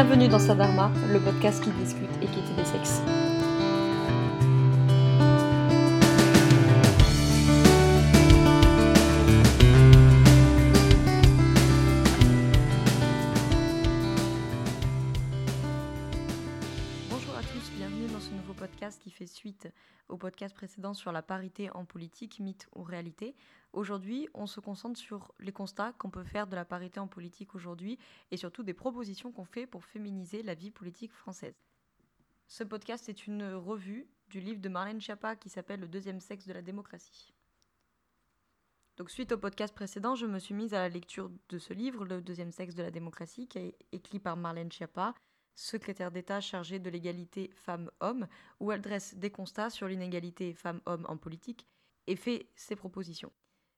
Bienvenue dans Sadharma, le podcast qui discute équité des sexes. Suite au podcast précédent sur la parité en politique, mythe ou réalité. Aujourd'hui, on se concentre sur les constats qu'on peut faire de la parité en politique aujourd'hui et surtout des propositions qu'on fait pour féminiser la vie politique française. Ce podcast est une revue du livre de Marlène Schiappa qui s'appelle Le deuxième sexe de la démocratie. Donc suite au podcast précédent, je me suis mise à la lecture de ce livre, Le deuxième sexe de la démocratie, qui est écrit par Marlène Schiappa, secrétaire d'État chargée de l'égalité femmes-hommes, où elle dresse des constats sur l'inégalité femmes-hommes en politique et fait ses propositions.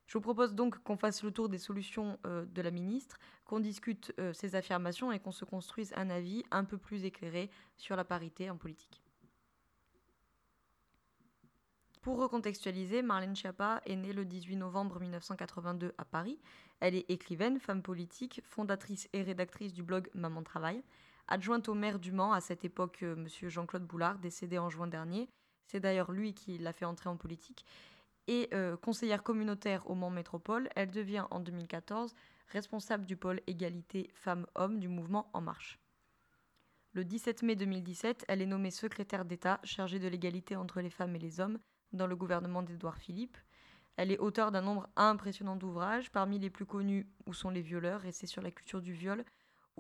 Je vous propose donc qu'on fasse le tour des solutions euh, de la ministre, qu'on discute euh, ses affirmations et qu'on se construise un avis un peu plus éclairé sur la parité en politique. Pour recontextualiser, Marlène Schiappa est née le 18 novembre 1982 à Paris. Elle est écrivaine, femme politique, fondatrice et rédactrice du blog Maman Travail. Adjointe au maire du Mans à cette époque, euh, M. Jean-Claude Boulard, décédé en juin dernier. C'est d'ailleurs lui qui l'a fait entrer en politique et euh, conseillère communautaire au Mans Métropole, elle devient en 2014 responsable du pôle égalité femmes-hommes du mouvement En Marche. Le 17 mai 2017, elle est nommée secrétaire d'État chargée de l'égalité entre les femmes et les hommes dans le gouvernement d'Édouard Philippe. Elle est auteure d'un nombre impressionnant d'ouvrages, parmi les plus connus Où sont les violeurs, et c'est sur la culture du viol,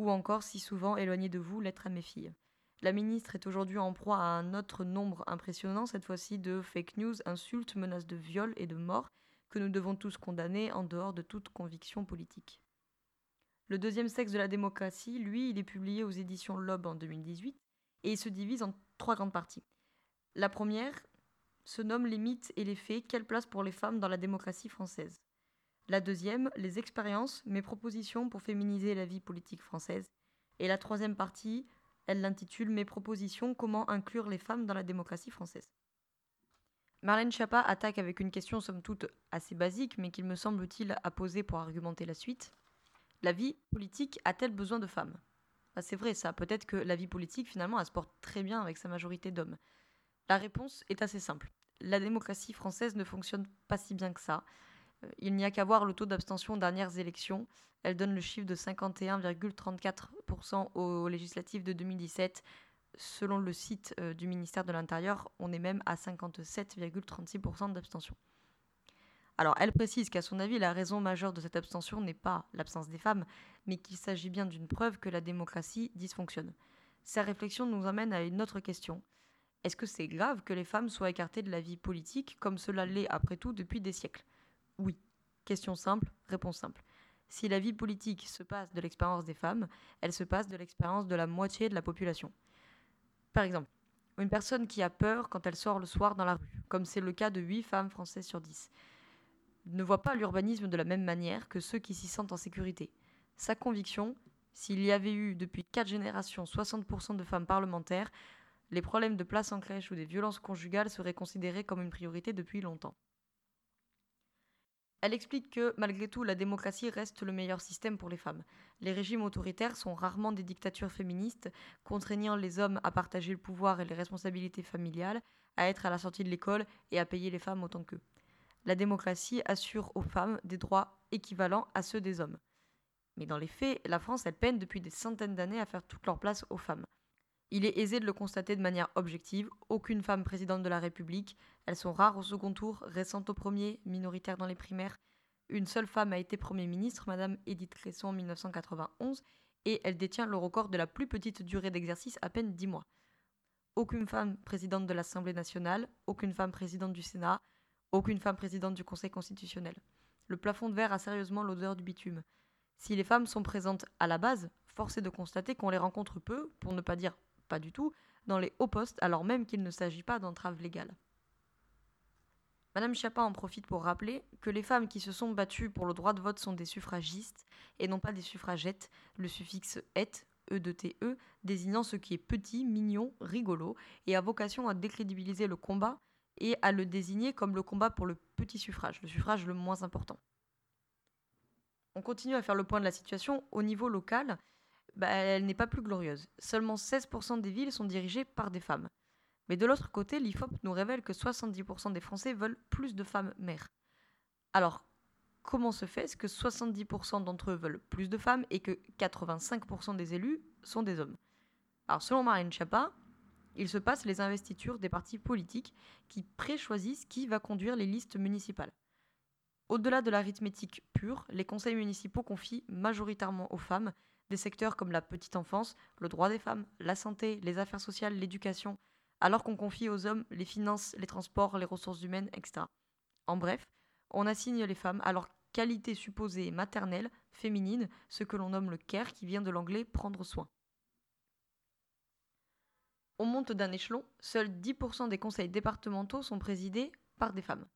ou encore Si souvent éloigné de vous, Lettre à mes filles. La ministre est aujourd'hui en proie à un autre nombre impressionnant, cette fois-ci de fake news, insultes, menaces de viol et de mort, que nous devons tous condamner en dehors de toute conviction politique. Le deuxième sexe de la démocratie, lui, il est publié aux éditions Loeb en 2018 et il se divise en trois grandes parties. La première se nomme Les mythes et les faits, quelle place pour les femmes dans la démocratie française? La deuxième, Les expériences, mes propositions pour féminiser la vie politique française. Et la troisième partie, elle l'intitule Mes propositions, comment inclure les femmes dans la démocratie française. Marlène Schiappa attaque avec une question somme toute assez basique, mais qu'il me semble utile à poser pour argumenter la suite. La vie politique a-t-elle besoin de femmes? Bah, C'est vrai ça, peut-être que la vie politique finalement elle se porte très bien avec sa majorité d'hommes. La réponse est assez simple. La démocratie française ne fonctionne pas si bien que ça. Euh, il n'y a qu'à voir le taux d'abstention aux dernières élections. Elle donne le chiffre de 51,34% aux législatives de 2017. Selon le site euh, du ministère de l'Intérieur, on est même à 57,36% d'abstention. Alors, elle précise qu'à son avis, la raison majeure de cette abstention n'est pas l'absence des femmes, mais qu'il s'agit bien d'une preuve que la démocratie dysfonctionne. Sa réflexion nous amène à une autre question. Est-ce que c'est grave que les femmes soient écartées de la vie politique comme cela l'est après tout depuis des siècles? Oui. Question simple, réponse simple. Si la vie politique se passe de l'expérience des femmes, elle se passe de l'expérience de la moitié de la population. Par exemple, une personne qui a peur quand elle sort le soir dans la rue, comme c'est le cas de 8 femmes françaises sur 10, ne voit pas l'urbanisme de la même manière que ceux qui s'y sentent en sécurité. Sa conviction, s'il y avait eu depuis 4 générations 60% de femmes parlementaires, les problèmes de place en crèche ou des violences conjugales seraient considérés comme une priorité depuis longtemps. Elle explique que, malgré tout, la démocratie reste le meilleur système pour les femmes. Les régimes autoritaires sont rarement des dictatures féministes, contraignant les hommes à partager le pouvoir et les responsabilités familiales, à être à la sortie de l'école et à payer les femmes autant qu'eux. La démocratie assure aux femmes des droits équivalents à ceux des hommes. Mais dans les faits, la France, elle peine depuis des centaines d'années à faire toute leur place aux femmes. Il est aisé de le constater de manière objective, aucune femme présidente de la République, elles sont rares au second tour, récentes au premier, minoritaires dans les primaires. Une seule femme a été Premier ministre, Madame Edith Cresson en 1991, et elle détient le record de la plus petite durée d'exercice, à peine 10 mois. Aucune femme présidente de l'Assemblée nationale, aucune femme présidente du Sénat, aucune femme présidente du Conseil constitutionnel. Le plafond de verre a sérieusement l'odeur du bitume. Si les femmes sont présentes à la base, force est de constater qu'on les rencontre peu, pour ne pas dire pas du tout, dans les hauts postes alors même qu'il ne s'agit pas d'entrave légale. Madame Chiappa en profite pour rappeler que les femmes qui se sont battues pour le droit de vote sont des suffragistes et non pas des suffragettes, le suffixe et, e de te, désignant ce qui est petit, mignon, rigolo, et a vocation à décrédibiliser le combat et à le désigner comme le combat pour le petit suffrage, le suffrage le moins important. On continue à faire le point de la situation au niveau local. Bah, elle n'est pas plus glorieuse. Seulement 16% des villes sont dirigées par des femmes. Mais de l'autre côté, l'IFOP nous révèle que 70% des Français veulent plus de femmes maires. Alors, comment se fait-ce que 70% d'entre eux veulent plus de femmes et que 85% des élus sont des hommes? Alors, selon Marlène Schiappa, il se passe les investitures des partis politiques qui préchoisissent qui va conduire les listes municipales. Au-delà de l'arithmétique pure, les conseils municipaux confient majoritairement aux femmes des secteurs comme la petite enfance, le droit des femmes, la santé, les affaires sociales, l'éducation, alors qu'on confie aux hommes les finances, les transports, les ressources humaines, etc. En bref, on assigne les femmes à leur qualité supposée maternelle, féminine, ce que l'on nomme le care qui vient de l'anglais prendre soin. On monte d'un échelon, seuls 10% des conseils départementaux sont présidés par des femmes.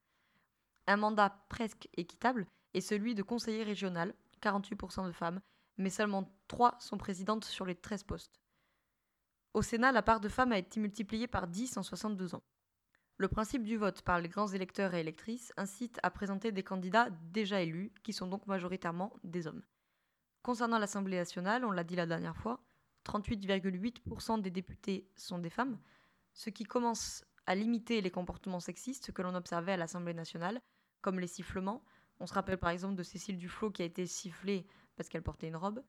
Un mandat presque équitable est celui de conseiller régional, 48% de femmes, mais seulement 3 sont présidentes sur les 13 postes. Au Sénat, la part de femmes a été multipliée par 10 en 62 ans. Le principe du vote par les grands électeurs et électrices incite à présenter des candidats déjà élus, qui sont donc majoritairement des hommes. Concernant l'Assemblée nationale, on l'a dit la dernière fois, 38,8% des députés sont des femmes, ce qui commence à limiter les comportements sexistes que l'on observait à l'Assemblée nationale, comme les sifflements. On se rappelle par exemple de Cécile Duflot qui a été sifflée parce qu'elle portait une robe,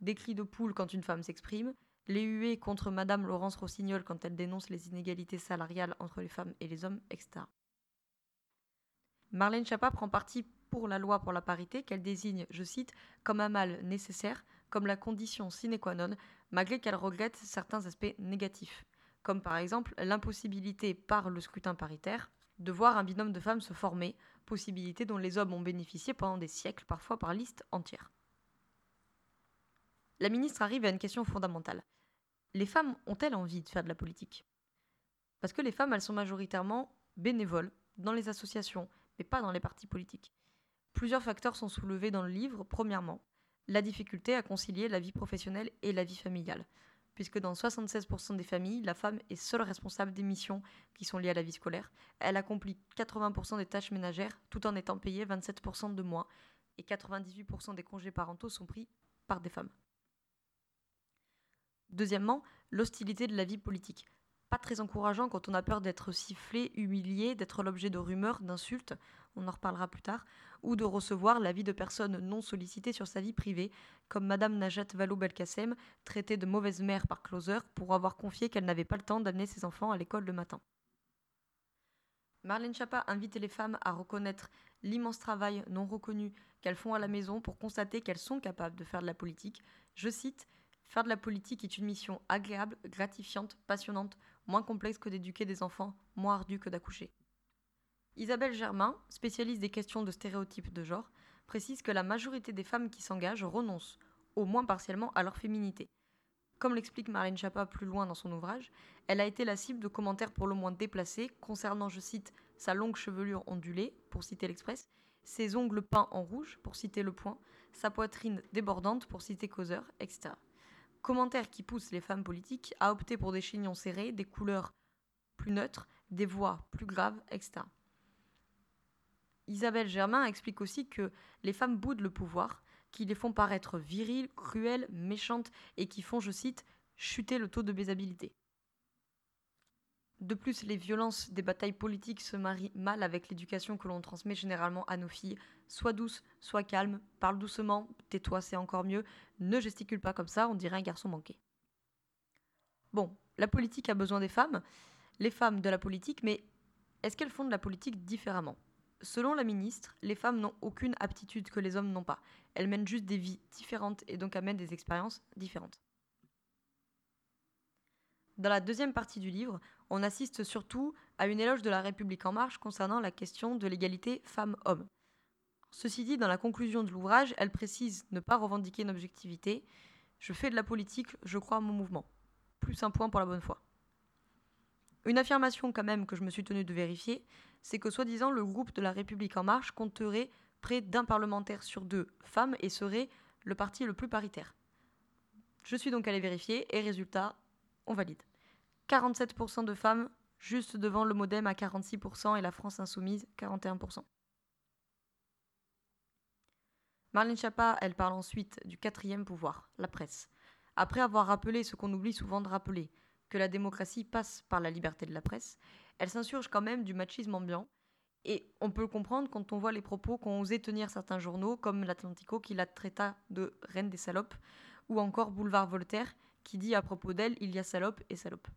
des cris de poule quand une femme s'exprime, les huées contre Madame Laurence Rossignol quand elle dénonce les inégalités salariales entre les femmes et les hommes, etc. Marlène Schiappa prend parti pour la loi pour la parité qu'elle désigne, je cite, comme un mal nécessaire, comme la condition sine qua non, malgré qu'elle regrette certains aspects négatifs, comme par exemple l'impossibilité par le scrutin paritaire de voir un binôme de femmes se former, possibilité dont les hommes ont bénéficié pendant des siècles, parfois par liste entière. La ministre arrive à une question fondamentale. Les femmes ont-elles envie de faire de la politique? Parce que les femmes, elles sont majoritairement bénévoles dans les associations, mais pas dans les partis politiques. Plusieurs facteurs sont soulevés dans le livre. Premièrement, la difficulté à concilier la vie professionnelle et la vie familiale, puisque dans 76% des familles, la femme est seule responsable des missions qui sont liées à la vie scolaire. Elle accomplit 80% des tâches ménagères tout en étant payée 27% de moins, et 98% des congés parentaux sont pris par des femmes. Deuxièmement, l'hostilité de la vie politique. Pas très encourageant quand on a peur d'être sifflé, humilié, d'être l'objet de rumeurs, d'insultes, on en reparlera plus tard, ou de recevoir l'avis de personnes non sollicitées sur sa vie privée, comme Madame Najat Vallaud-Belkacem, traitée de mauvaise mère par Closer pour avoir confié qu'elle n'avait pas le temps d'amener ses enfants à l'école le matin. Marlène Schiappa invite les femmes à reconnaître l'immense travail non reconnu qu'elles font à la maison pour constater qu'elles sont capables de faire de la politique. Je cite Faire de la politique est une mission agréable, gratifiante, passionnante, moins complexe que d'éduquer des enfants, moins ardue que d'accoucher. Isabelle Germain, spécialiste des questions de stéréotypes de genre, précise que la majorité des femmes qui s'engagent renoncent, au moins partiellement, à leur féminité. Comme l'explique Marlène Chapa plus loin dans son ouvrage, elle a été la cible de commentaires pour le moins déplacés concernant, je cite, sa longue chevelure ondulée, pour citer l'Express, ses ongles peints en rouge, pour citer Le Point, sa poitrine débordante, pour citer Causeur, etc. Commentaires qui poussent les femmes politiques à opter pour des chignons serrés, des couleurs plus neutres, des voix plus graves, etc. Isabelle Germain explique aussi que les femmes boudent le pouvoir, qui les font paraître viriles, cruelles, méchantes et qui font, je cite, chuter le taux de baisabilité. De plus, les violences des batailles politiques se marient mal avec l'éducation que l'on transmet généralement à nos filles. Sois douce, sois calme, parle doucement, tais-toi, c'est encore mieux, ne gesticule pas comme ça, on dirait un garçon manqué. Bon, la politique a besoin des femmes, les femmes de la politique, mais est-ce qu'elles font de la politique différemment? Selon la ministre, les femmes n'ont aucune aptitude que les hommes n'ont pas. Elles mènent juste des vies différentes et donc amènent des expériences différentes. Dans la deuxième partie du livre, on assiste surtout à une éloge de la République en marche concernant la question de l'égalité femmes-hommes. Ceci dit, dans la conclusion de l'ouvrage, elle précise ne pas revendiquer une objectivité. Je fais de la politique, je crois à mon mouvement. Plus un point pour la bonne foi. Une affirmation quand même que je me suis tenu de vérifier, c'est que soi-disant le groupe de la République en marche compterait près d'un parlementaire sur deux femmes et serait le parti le plus paritaire. Je suis donc allé vérifier et résultat, on valide. 47% de femmes, juste devant le modem à 46% et la France insoumise 41%. Marlène Schiappa, elle parle ensuite du quatrième pouvoir, la presse. Après avoir rappelé ce qu'on oublie souvent de rappeler, que la démocratie passe par la liberté de la presse, elle s'insurge quand même du machisme ambiant. Et on peut le comprendre quand on voit les propos qu'ont osé tenir certains journaux, comme l'Atlantico qui la traita de reine des salopes, ou encore Boulevard Voltaire qui dit à propos d'elle il y a salope et salope.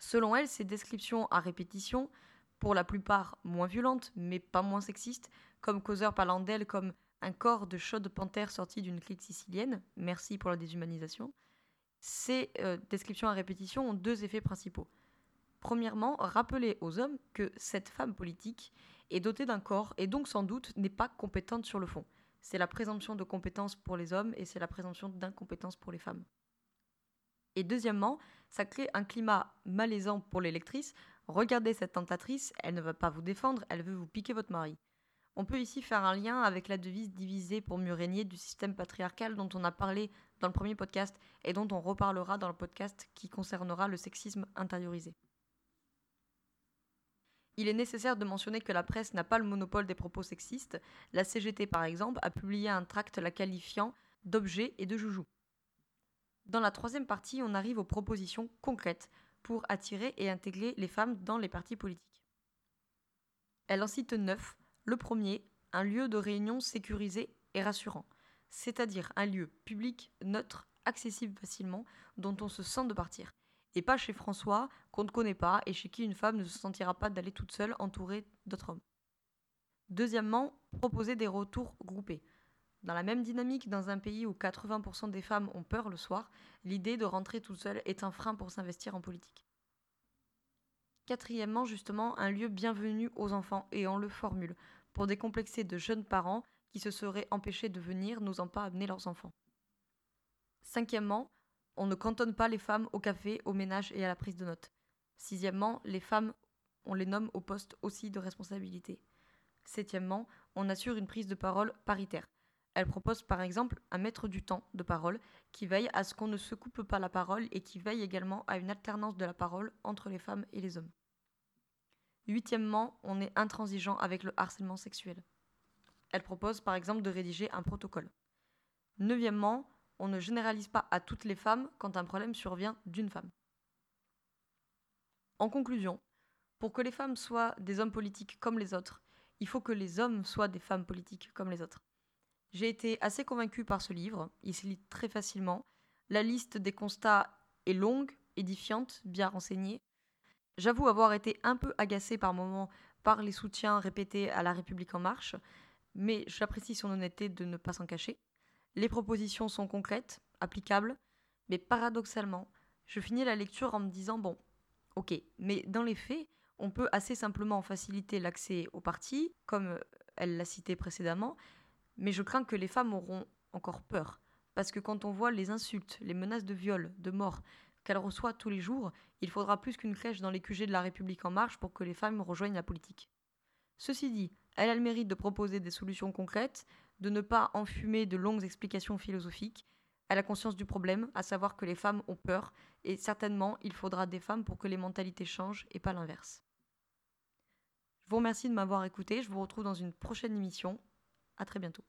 Selon elle, ces descriptions à répétition, pour la plupart moins violentes, mais pas moins sexistes, comme causeur parlant d'elle comme un corps de chaude panthère sorti d'une clique sicilienne, merci pour la déshumanisation, ces euh, descriptions à répétition ont deux effets principaux. Premièrement, rappeler aux hommes que cette femme politique est dotée d'un corps et donc sans doute n'est pas compétente sur le fond. C'est la présomption de compétence pour les hommes et c'est la présomption d'incompétence pour les femmes. Et deuxièmement, ça crée un climat malaisant pour les lectrices. Regardez cette tentatrice, elle ne va pas vous défendre, elle veut vous piquer votre mari. On peut ici faire un lien avec la devise divisée pour mieux régner du système patriarcal dont on a parlé dans le premier podcast et dont on reparlera dans le podcast qui concernera le sexisme intériorisé. Il est nécessaire de mentionner que la presse n'a pas le monopole des propos sexistes. La CGT, par exemple, a publié un tract la qualifiant d'objet et de joujou. Dans la troisième partie, on arrive aux propositions concrètes pour attirer et intégrer les femmes dans les partis politiques. Elle en cite neuf. Le premier, un lieu de réunion sécurisé et rassurant c'est-à-dire un lieu public, neutre, accessible facilement, dont on se sent de partir. Et pas chez François, qu'on ne connaît pas, et chez qui une femme ne se sentira pas d'aller toute seule entourée d'autres hommes. Deuxièmement, proposer des retours groupés. Dans la même dynamique, dans un pays où 80% des femmes ont peur le soir, l'idée de rentrer toute seule est un frein pour s'investir en politique. Quatrièmement, justement, un lieu bienvenu aux enfants, et on le formule, pour décomplexer de jeunes parents qui se seraient empêchés de venir n'osant pas amener leurs enfants. Cinquièmement, on ne cantonne pas les femmes au café, au ménage et à la prise de notes. Sixièmement, les femmes, on les nomme au poste aussi de responsabilité. Septièmement, on assure une prise de parole paritaire. Elle propose par exemple un maître du temps de parole qui veille à ce qu'on ne se coupe pas la parole et qui veille également à une alternance de la parole entre les femmes et les hommes. Huitièmement, on est intransigeant avec le harcèlement sexuel. Elle propose par exemple de rédiger un protocole. Neuvièmement, on ne généralise pas à toutes les femmes quand un problème survient d'une femme. En conclusion, pour que les femmes soient des hommes politiques comme les autres, il faut que les hommes soient des femmes politiques comme les autres. J'ai été assez convaincue par ce livre, il se lit très facilement. La liste des constats est longue, édifiante, bien renseignée. J'avoue avoir été un peu agacée par moments par les soutiens répétés à La République en marche, mais j'apprécie son honnêteté de ne pas s'en cacher. Les propositions sont concrètes, applicables, mais paradoxalement, je finis la lecture en me disant bon, ok, mais dans les faits, on peut assez simplement faciliter l'accès au parti, comme elle l'a cité précédemment, mais je crains que les femmes auront encore peur, parce que quand on voit les insultes, les menaces de viol, de mort qu'elle reçoit tous les jours, il faudra plus qu'une crèche dans les QG de la République en marche pour que les femmes rejoignent la politique. Ceci dit, elle a le mérite de proposer des solutions concrètes, de ne pas enfumer de longues explications philosophiques. Elle a conscience du problème, à savoir que les femmes ont peur, et certainement il faudra des femmes pour que les mentalités changent et pas l'inverse. Je vous remercie de m'avoir écouté, je vous retrouve dans une prochaine émission. À très bientôt.